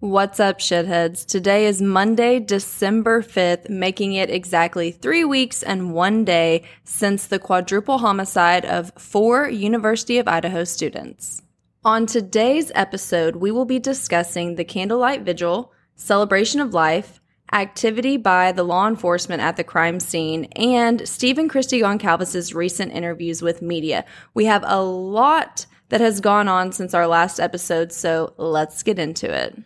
What's up, shitheads? Today is Monday, December 5th, making it exactly three weeks and one day since the quadruple homicide of four University of Idaho students. On today's episode, we will be discussing the candlelight vigil, celebration of life, activity by the law enforcement at the crime scene, and Stephen Kristi Goncalves' recent interviews with media. We have a lot that has gone on since our last episode, so let's get into it.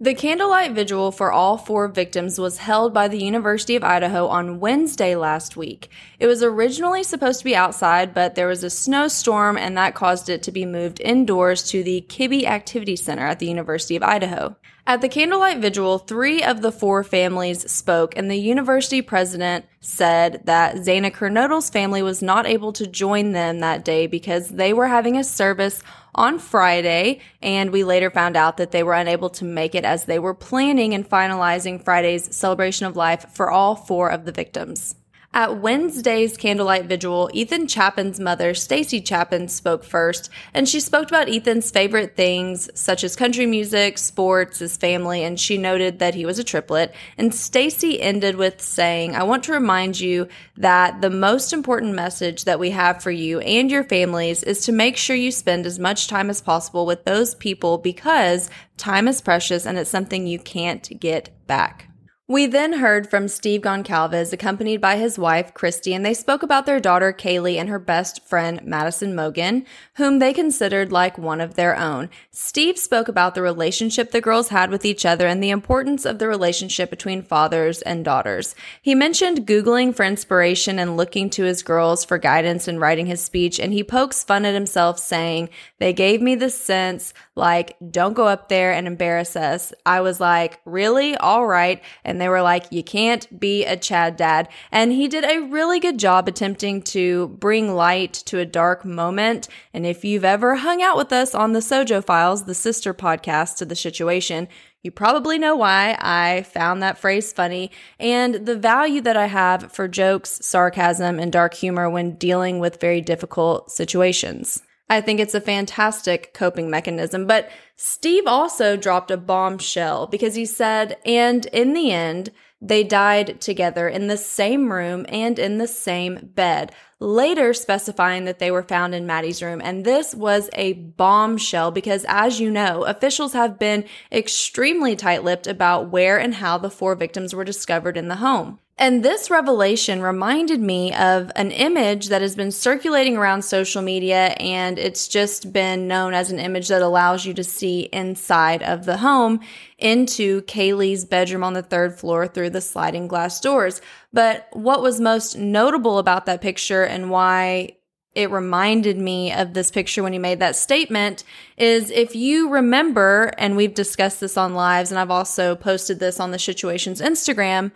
The candlelight vigil for all four victims was held by the University of Idaho on Wednesday last week. It was originally supposed to be outside, but there was a snowstorm and that caused it to be moved indoors to the Kibbie Activity Center at the University of Idaho. At the candlelight vigil, three of the four families spoke, and the university president said that Xana Kernodle's family was not able to join them that day because they were having a service on Friday, and we later found out that they were unable to make it as they were planning and finalizing Friday's celebration of life for all four of the victims. At Wednesday's candlelight vigil, Ethan Chapin's mother, Stacy Chapin, spoke first, and she spoke about Ethan's favorite things such as country music, sports, his family, and she noted that he was a triplet. And Stacy ended with saying, "I want to remind you that the most important message that we have for you and your families is to make sure you spend as much time as possible with those people because time is precious and it's something you can't get back." We then heard from Steve Goncalves, accompanied by his wife, Kristi, and they spoke about their daughter, Kaylee, and her best friend, Madison Mogen, whom they considered like one of their own. Steve spoke about the relationship the girls had with each other and the importance of the relationship between fathers and daughters. He mentioned Googling for inspiration and looking to his girls for guidance in writing his speech, and he pokes fun at himself, saying, They gave me the sense, like, don't go up there and embarrass us. I was like, Really? All right. And and they were like, you can't be a Chad dad. And he did a really good job attempting to bring light to a dark moment. And if you've ever hung out with us on the Sojo Files, the sister podcast to the situation, you probably know why I found that phrase funny and the value that I have for jokes, sarcasm, and dark humor when dealing with very difficult situations. I think it's a fantastic coping mechanism. But Steve also dropped a bombshell because he said, and in the end, they died together in the same room and in the same bed, later specifying that they were found in Maddie's room. And this was a bombshell because, as you know, officials have been extremely tight lipped about where and how the four victims were discovered in the home. And this revelation reminded me of an image that has been circulating around social media, and it's just been known as an image that allows you to see inside of the home into Kaylee's bedroom on the third floor through the sliding glass doors. But what was most notable about that picture and why it reminded me of this picture when he made that statement is if you remember, and we've discussed this on lives, and I've also posted this on the Shituation's Instagram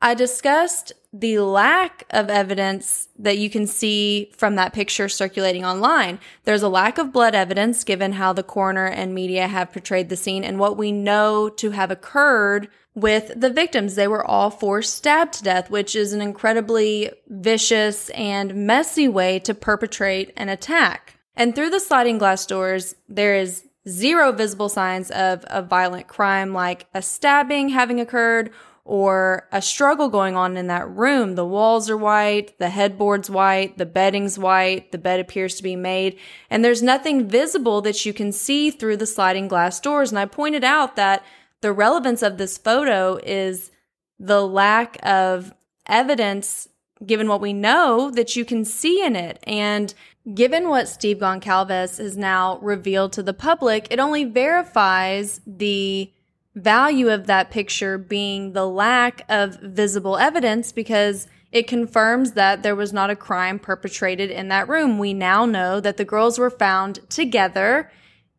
I discussed the lack of evidence that you can see from that picture circulating online. There's a lack of blood evidence given how the coroner and media have portrayed the scene and what we know to have occurred with the victims. They were all four stabbed to death, which is an incredibly vicious and messy way to perpetrate an attack. And through the sliding glass doors, there is zero visible signs of a violent crime like a stabbing having occurred or a struggle going on in that room. The walls are white, the headboard's white, the bedding's white, the bed appears to be made, and there's nothing visible that you can see through the sliding glass doors. And I pointed out that the relevance of this photo is the lack of evidence given what we know that you can see in it. And given what Steve Goncalves has now revealed to the public, it only verifies the value of that picture being the lack of visible evidence because it confirms that there was not a crime perpetrated in that room. We now know that the girls were found together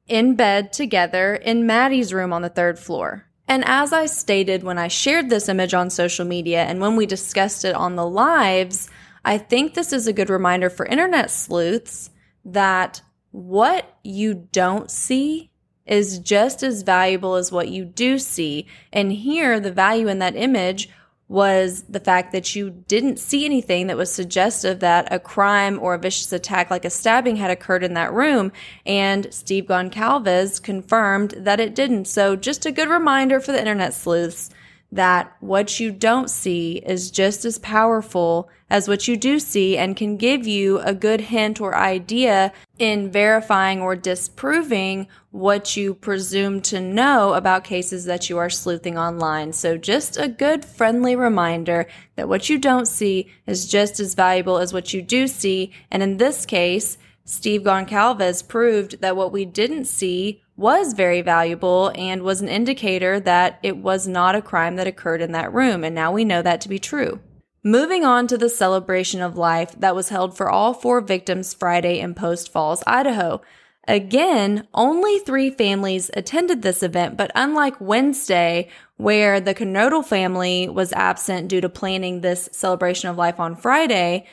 in bed together in Maddie's room on the third floor. And as I stated when I shared this image on social media and when we discussed it on the lives, I think this is a good reminder for internet sleuths that what you don't see is just as valuable as what you do see. And here, the value in that image was the fact that you didn't see anything that was suggestive that a crime or a vicious attack like a stabbing had occurred in that room. And Steve Goncalves confirmed that it didn't. So just a good reminder for the internet sleuths that what you don't see is just as powerful as what you do see and can give you a good hint or idea in verifying or disproving what you presume to know about cases that you are sleuthing online. So just a good friendly reminder that what you don't see is just as valuable as what you do see. And in this case, Steve Goncalves proved that what we didn't see was very valuable and was an indicator that it was not a crime that occurred in that room. And now we know that to be true. Moving on to the celebration of life that was held for all four victims Friday in Post Falls, Idaho. Again, only three families attended this event, but unlike Wednesday, where the Kernodle family was absent due to planning this celebration of life on Friday,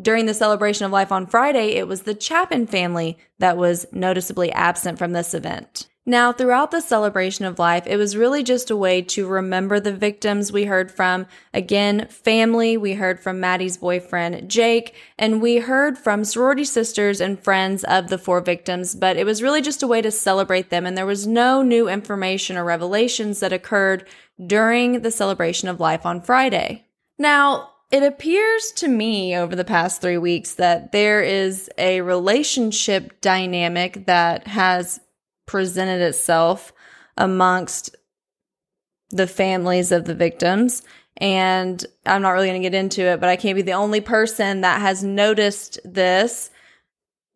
during the celebration of life on Friday, it was the Chapin family that was noticeably absent from this event. Now, throughout the celebration of life, it was really just a way to remember the victims we heard from. Again, family, we heard from Maddie's boyfriend, Jake, and we heard from sorority sisters and friends of the four victims, but it was really just a way to celebrate them, and there was no new information or revelations that occurred during the celebration of life on Friday. Now, it appears to me over the past three weeks that there is a relationship dynamic that has presented itself amongst the families of the victims. And I'm not really going to get into it, but I can't be the only person that has noticed this.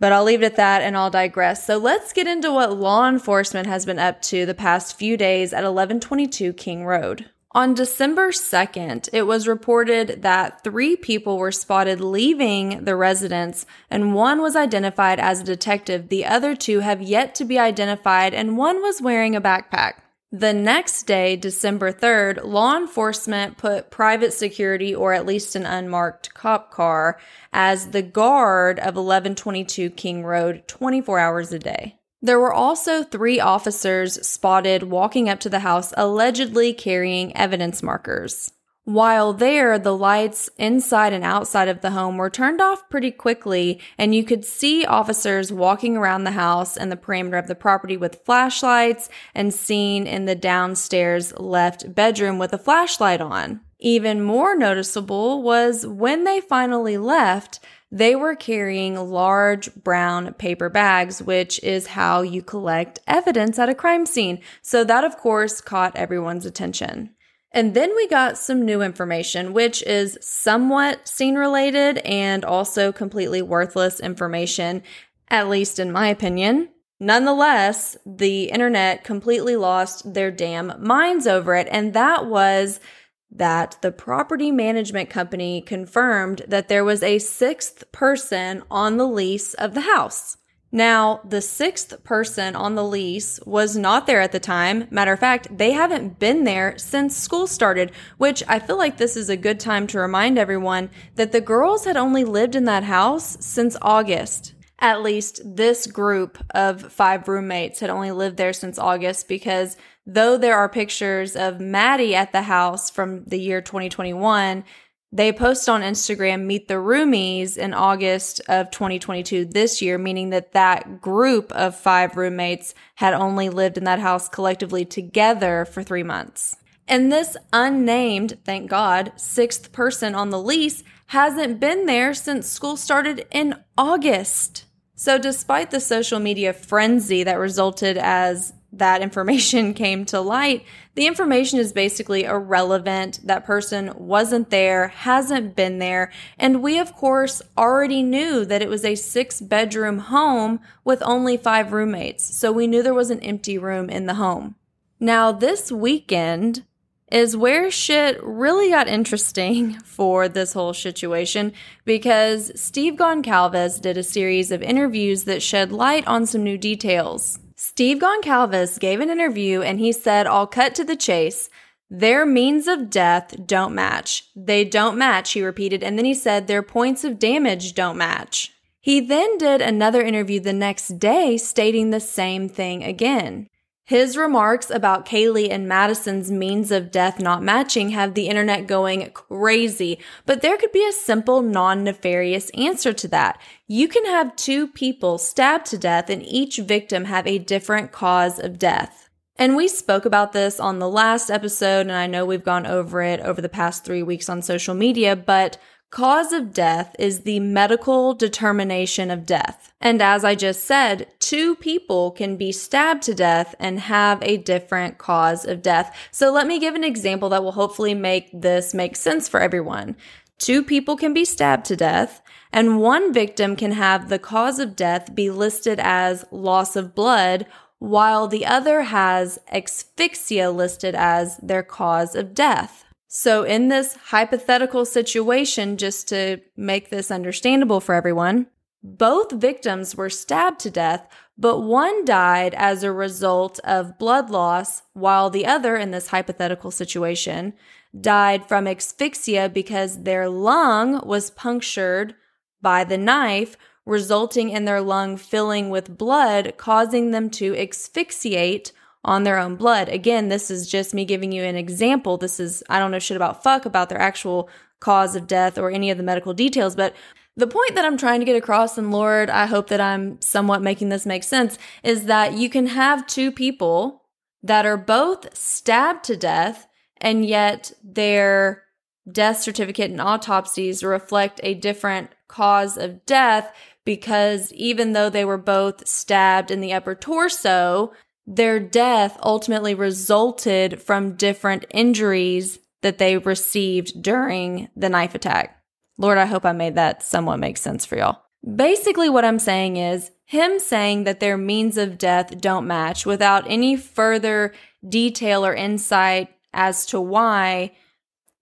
But I'll leave it at that and I'll digress. So let's get into what law enforcement has been up to the past few days at 1122 King Road. On December 2nd, it was reported that three people were spotted leaving the residence, and one was identified as a detective. The other two have yet to be identified, and one was wearing a backpack. The next day, December 3rd, law enforcement put private security or at least an unmarked cop car as the guard of 1122 King Road 24 hours a day. There were also three officers spotted walking up to the house allegedly carrying evidence markers. While there, the lights inside and outside of the home were turned off pretty quickly, and you could see officers walking around the house and the perimeter of the property with flashlights and seen in the downstairs left bedroom with a flashlight on. Even more noticeable was when they finally left, they were carrying large brown paper bags, which is how you collect evidence at a crime scene. So that, of course, caught everyone's attention. And then we got some new information, which is somewhat scene related and also completely worthless information, at least in my opinion. Nonetheless, the internet completely lost their damn minds over it. And that was that the property management company confirmed that there was a sixth person on the lease of the house. Now, the sixth person on the lease was not there at the time. Matter of fact, they haven't been there since school started, which I feel like this is a good time to remind everyone that the girls had only lived in that house since August. At least this group of five roommates had only lived there since August because though there are pictures of Maddie at the house from the year 2021, they post on Instagram Meet the Roomies in August of 2022 this year, meaning that that group of five roommates had only lived in that house collectively together for three months. And this unnamed, thank God, sixth person on the lease hasn't been there since school started in August. So, despite the social media frenzy that resulted as that information came to light, the information is basically irrelevant. That person wasn't there, hasn't been there. And we, of course, already knew that it was a six bedroom home with only five roommates. So we knew there was an empty room in the home. Now, this weekend, is where shit really got interesting for this whole situation because Steve Goncalves did a series of interviews that shed light on some new details. Steve Goncalves gave an interview and he said, I'll cut to the chase. Their means of death don't match. They don't match, he repeated. And then he said, their points of damage don't match. He then did another interview the next day stating the same thing again. His remarks about Kaylee and Madison's means of death not matching have the internet going crazy, but there could be a simple, non nefarious answer to that. You can have two people stabbed to death and each victim have a different cause of death. And we spoke about this on the last episode, and I know we've gone over it over the past three weeks on social media, but Cause of death is the medical determination of death. And as I just said, two people can be stabbed to death and have a different cause of death. So let me give an example that will hopefully make this make sense for everyone. Two people can be stabbed to death, and one victim can have the cause of death be listed as loss of blood, while the other has asphyxia listed as their cause of death. So, in this hypothetical situation, just to make this understandable for everyone, both victims were stabbed to death, but one died as a result of blood loss, while the other, in this hypothetical situation, died from asphyxia because their lung was punctured by the knife, resulting in their lung filling with blood, causing them to asphyxiate on their own blood. Again, this is just me giving you an example. This is, I don't know shit about fuck about their actual cause of death or any of the medical details, but the point that I'm trying to get across, and Lord, I hope that I'm somewhat making this make sense, is that you can have two people that are both stabbed to death, and yet their death certificate and autopsies reflect a different cause of death because even though they were both stabbed in the upper torso, their death ultimately resulted from different injuries that they received during the knife attack. Lord, I hope I made that somewhat make sense for y'all. Basically, what I'm saying is him saying that their means of death don't match without any further detail or insight as to why.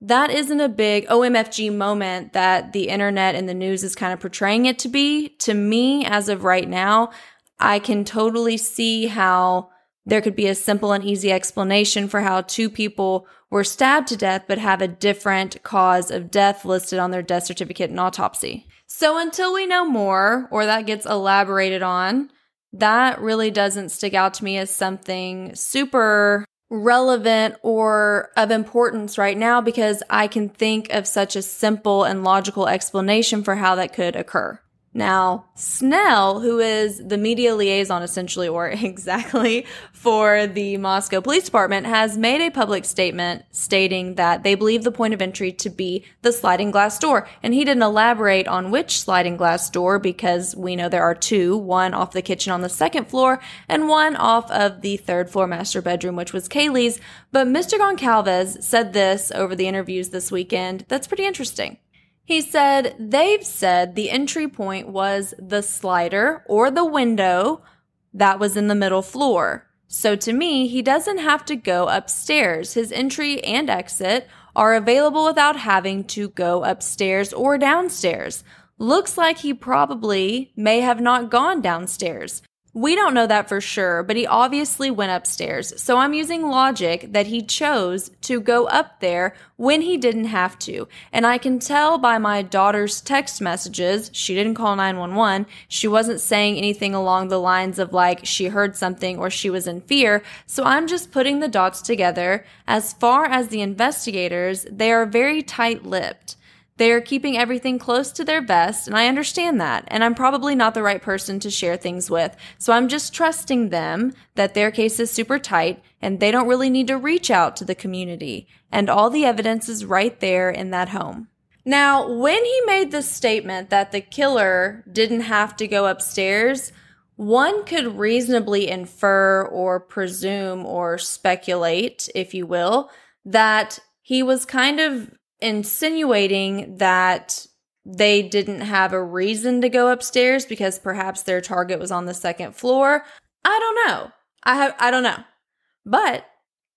That isn't a big OMFG moment that the internet and the news is kind of portraying it to be. To me, as of right now, I can totally see how there could be a simple and easy explanation for how two people were stabbed to death but have a different cause of death listed on their death certificate and autopsy. So until we know more or that gets elaborated on, that really doesn't stick out to me as something super relevant or of importance right now because I can think of such a simple and logical explanation for how that could occur. Now, Snell, who is the media liaison essentially, or exactly for the Moscow Police Department, has made a public statement stating that they believe the point of entry to be the sliding glass door. And he didn't elaborate on which sliding glass door because we know there are two, one off the kitchen on the second floor and one off of the third floor master bedroom, which was Kaylee's. But Mr. Goncalves said this over the interviews this weekend. That's pretty interesting. He said they've said the entry point was the slider or the window that was in the middle floor. So to me, he doesn't have to go upstairs. His entry and exit are available without having to go upstairs or downstairs. Looks like he probably may have not gone downstairs. We don't know that for sure, but he obviously went upstairs. So I'm using logic that he chose to go up there when he didn't have to. And I can tell by my daughter's text messages, she didn't call 911. She wasn't saying anything along the lines of like she heard something or she was in fear. So I'm just putting the dots together. As far as the investigators, they are very tight lipped. They are keeping everything close to their vest, and I understand that. And I'm probably not the right person to share things with. So I'm just trusting them that their case is super tight and they don't really need to reach out to the community. And all the evidence is right there in that home. Now, when he made the statement that the killer didn't have to go upstairs, one could reasonably infer or presume or speculate, if you will, that he was kind of insinuating that they didn't have a reason to go upstairs because perhaps their target was on the second floor. I don't know. I have I don't know. But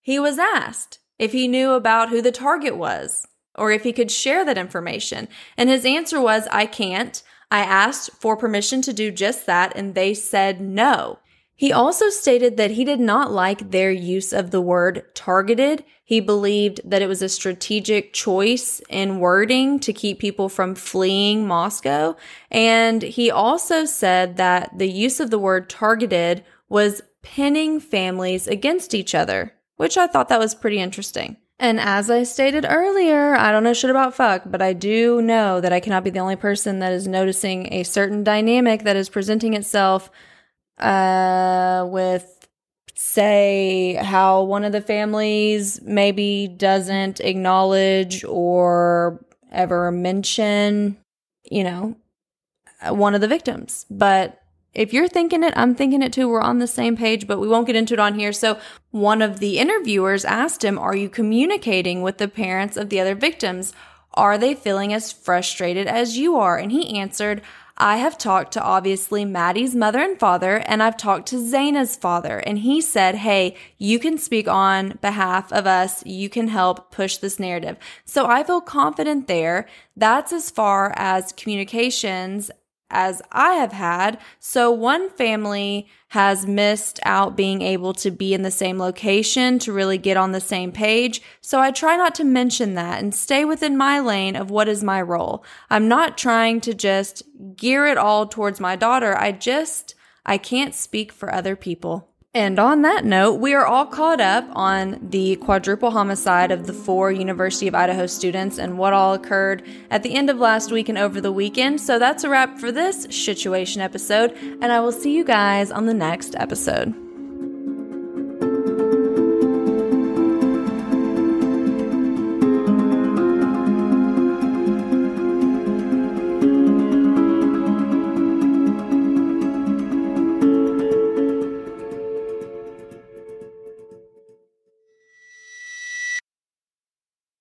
he was asked if he knew about who the target was or if he could share that information. And his answer was I can't. I asked for permission to do just that and they said no. He also stated that he did not like their use of the word targeted. He believed that it was a strategic choice in wording to keep people from fleeing Moscow. And he also said that the use of the word targeted was pinning families against each other, which I thought that was pretty interesting. And as I stated earlier, I don't know shit about fuck, but I do know that I cannot be the only person that is noticing a certain dynamic that is presenting itself uh, with, say, how one of the families maybe doesn't acknowledge or ever mention, you know, one of the victims. But if you're thinking it, I'm thinking it too. We're on the same page, but we won't get into it on here. So, one of the interviewers asked him, Are you communicating with the parents of the other victims? Are they feeling as frustrated as you are? And he answered, I have talked to obviously Maddie's mother and father, and I've talked to Xana's father. And he said, Hey, you can speak on behalf of us. You can help push this narrative. So I feel confident there. That's as far as communications as I have had. So one family has missed out being able to be in the same location to really get on the same page. So I try not to mention that and stay within my lane of what is my role. I'm not trying to just gear it all towards my daughter. I just, I can't speak for other people. And on that note, we are all caught up on the quadruple homicide of the four University of Idaho students and what all occurred at the end of last week and over the weekend. So that's a wrap for this Shituation episode, and I will see you guys on the next episode.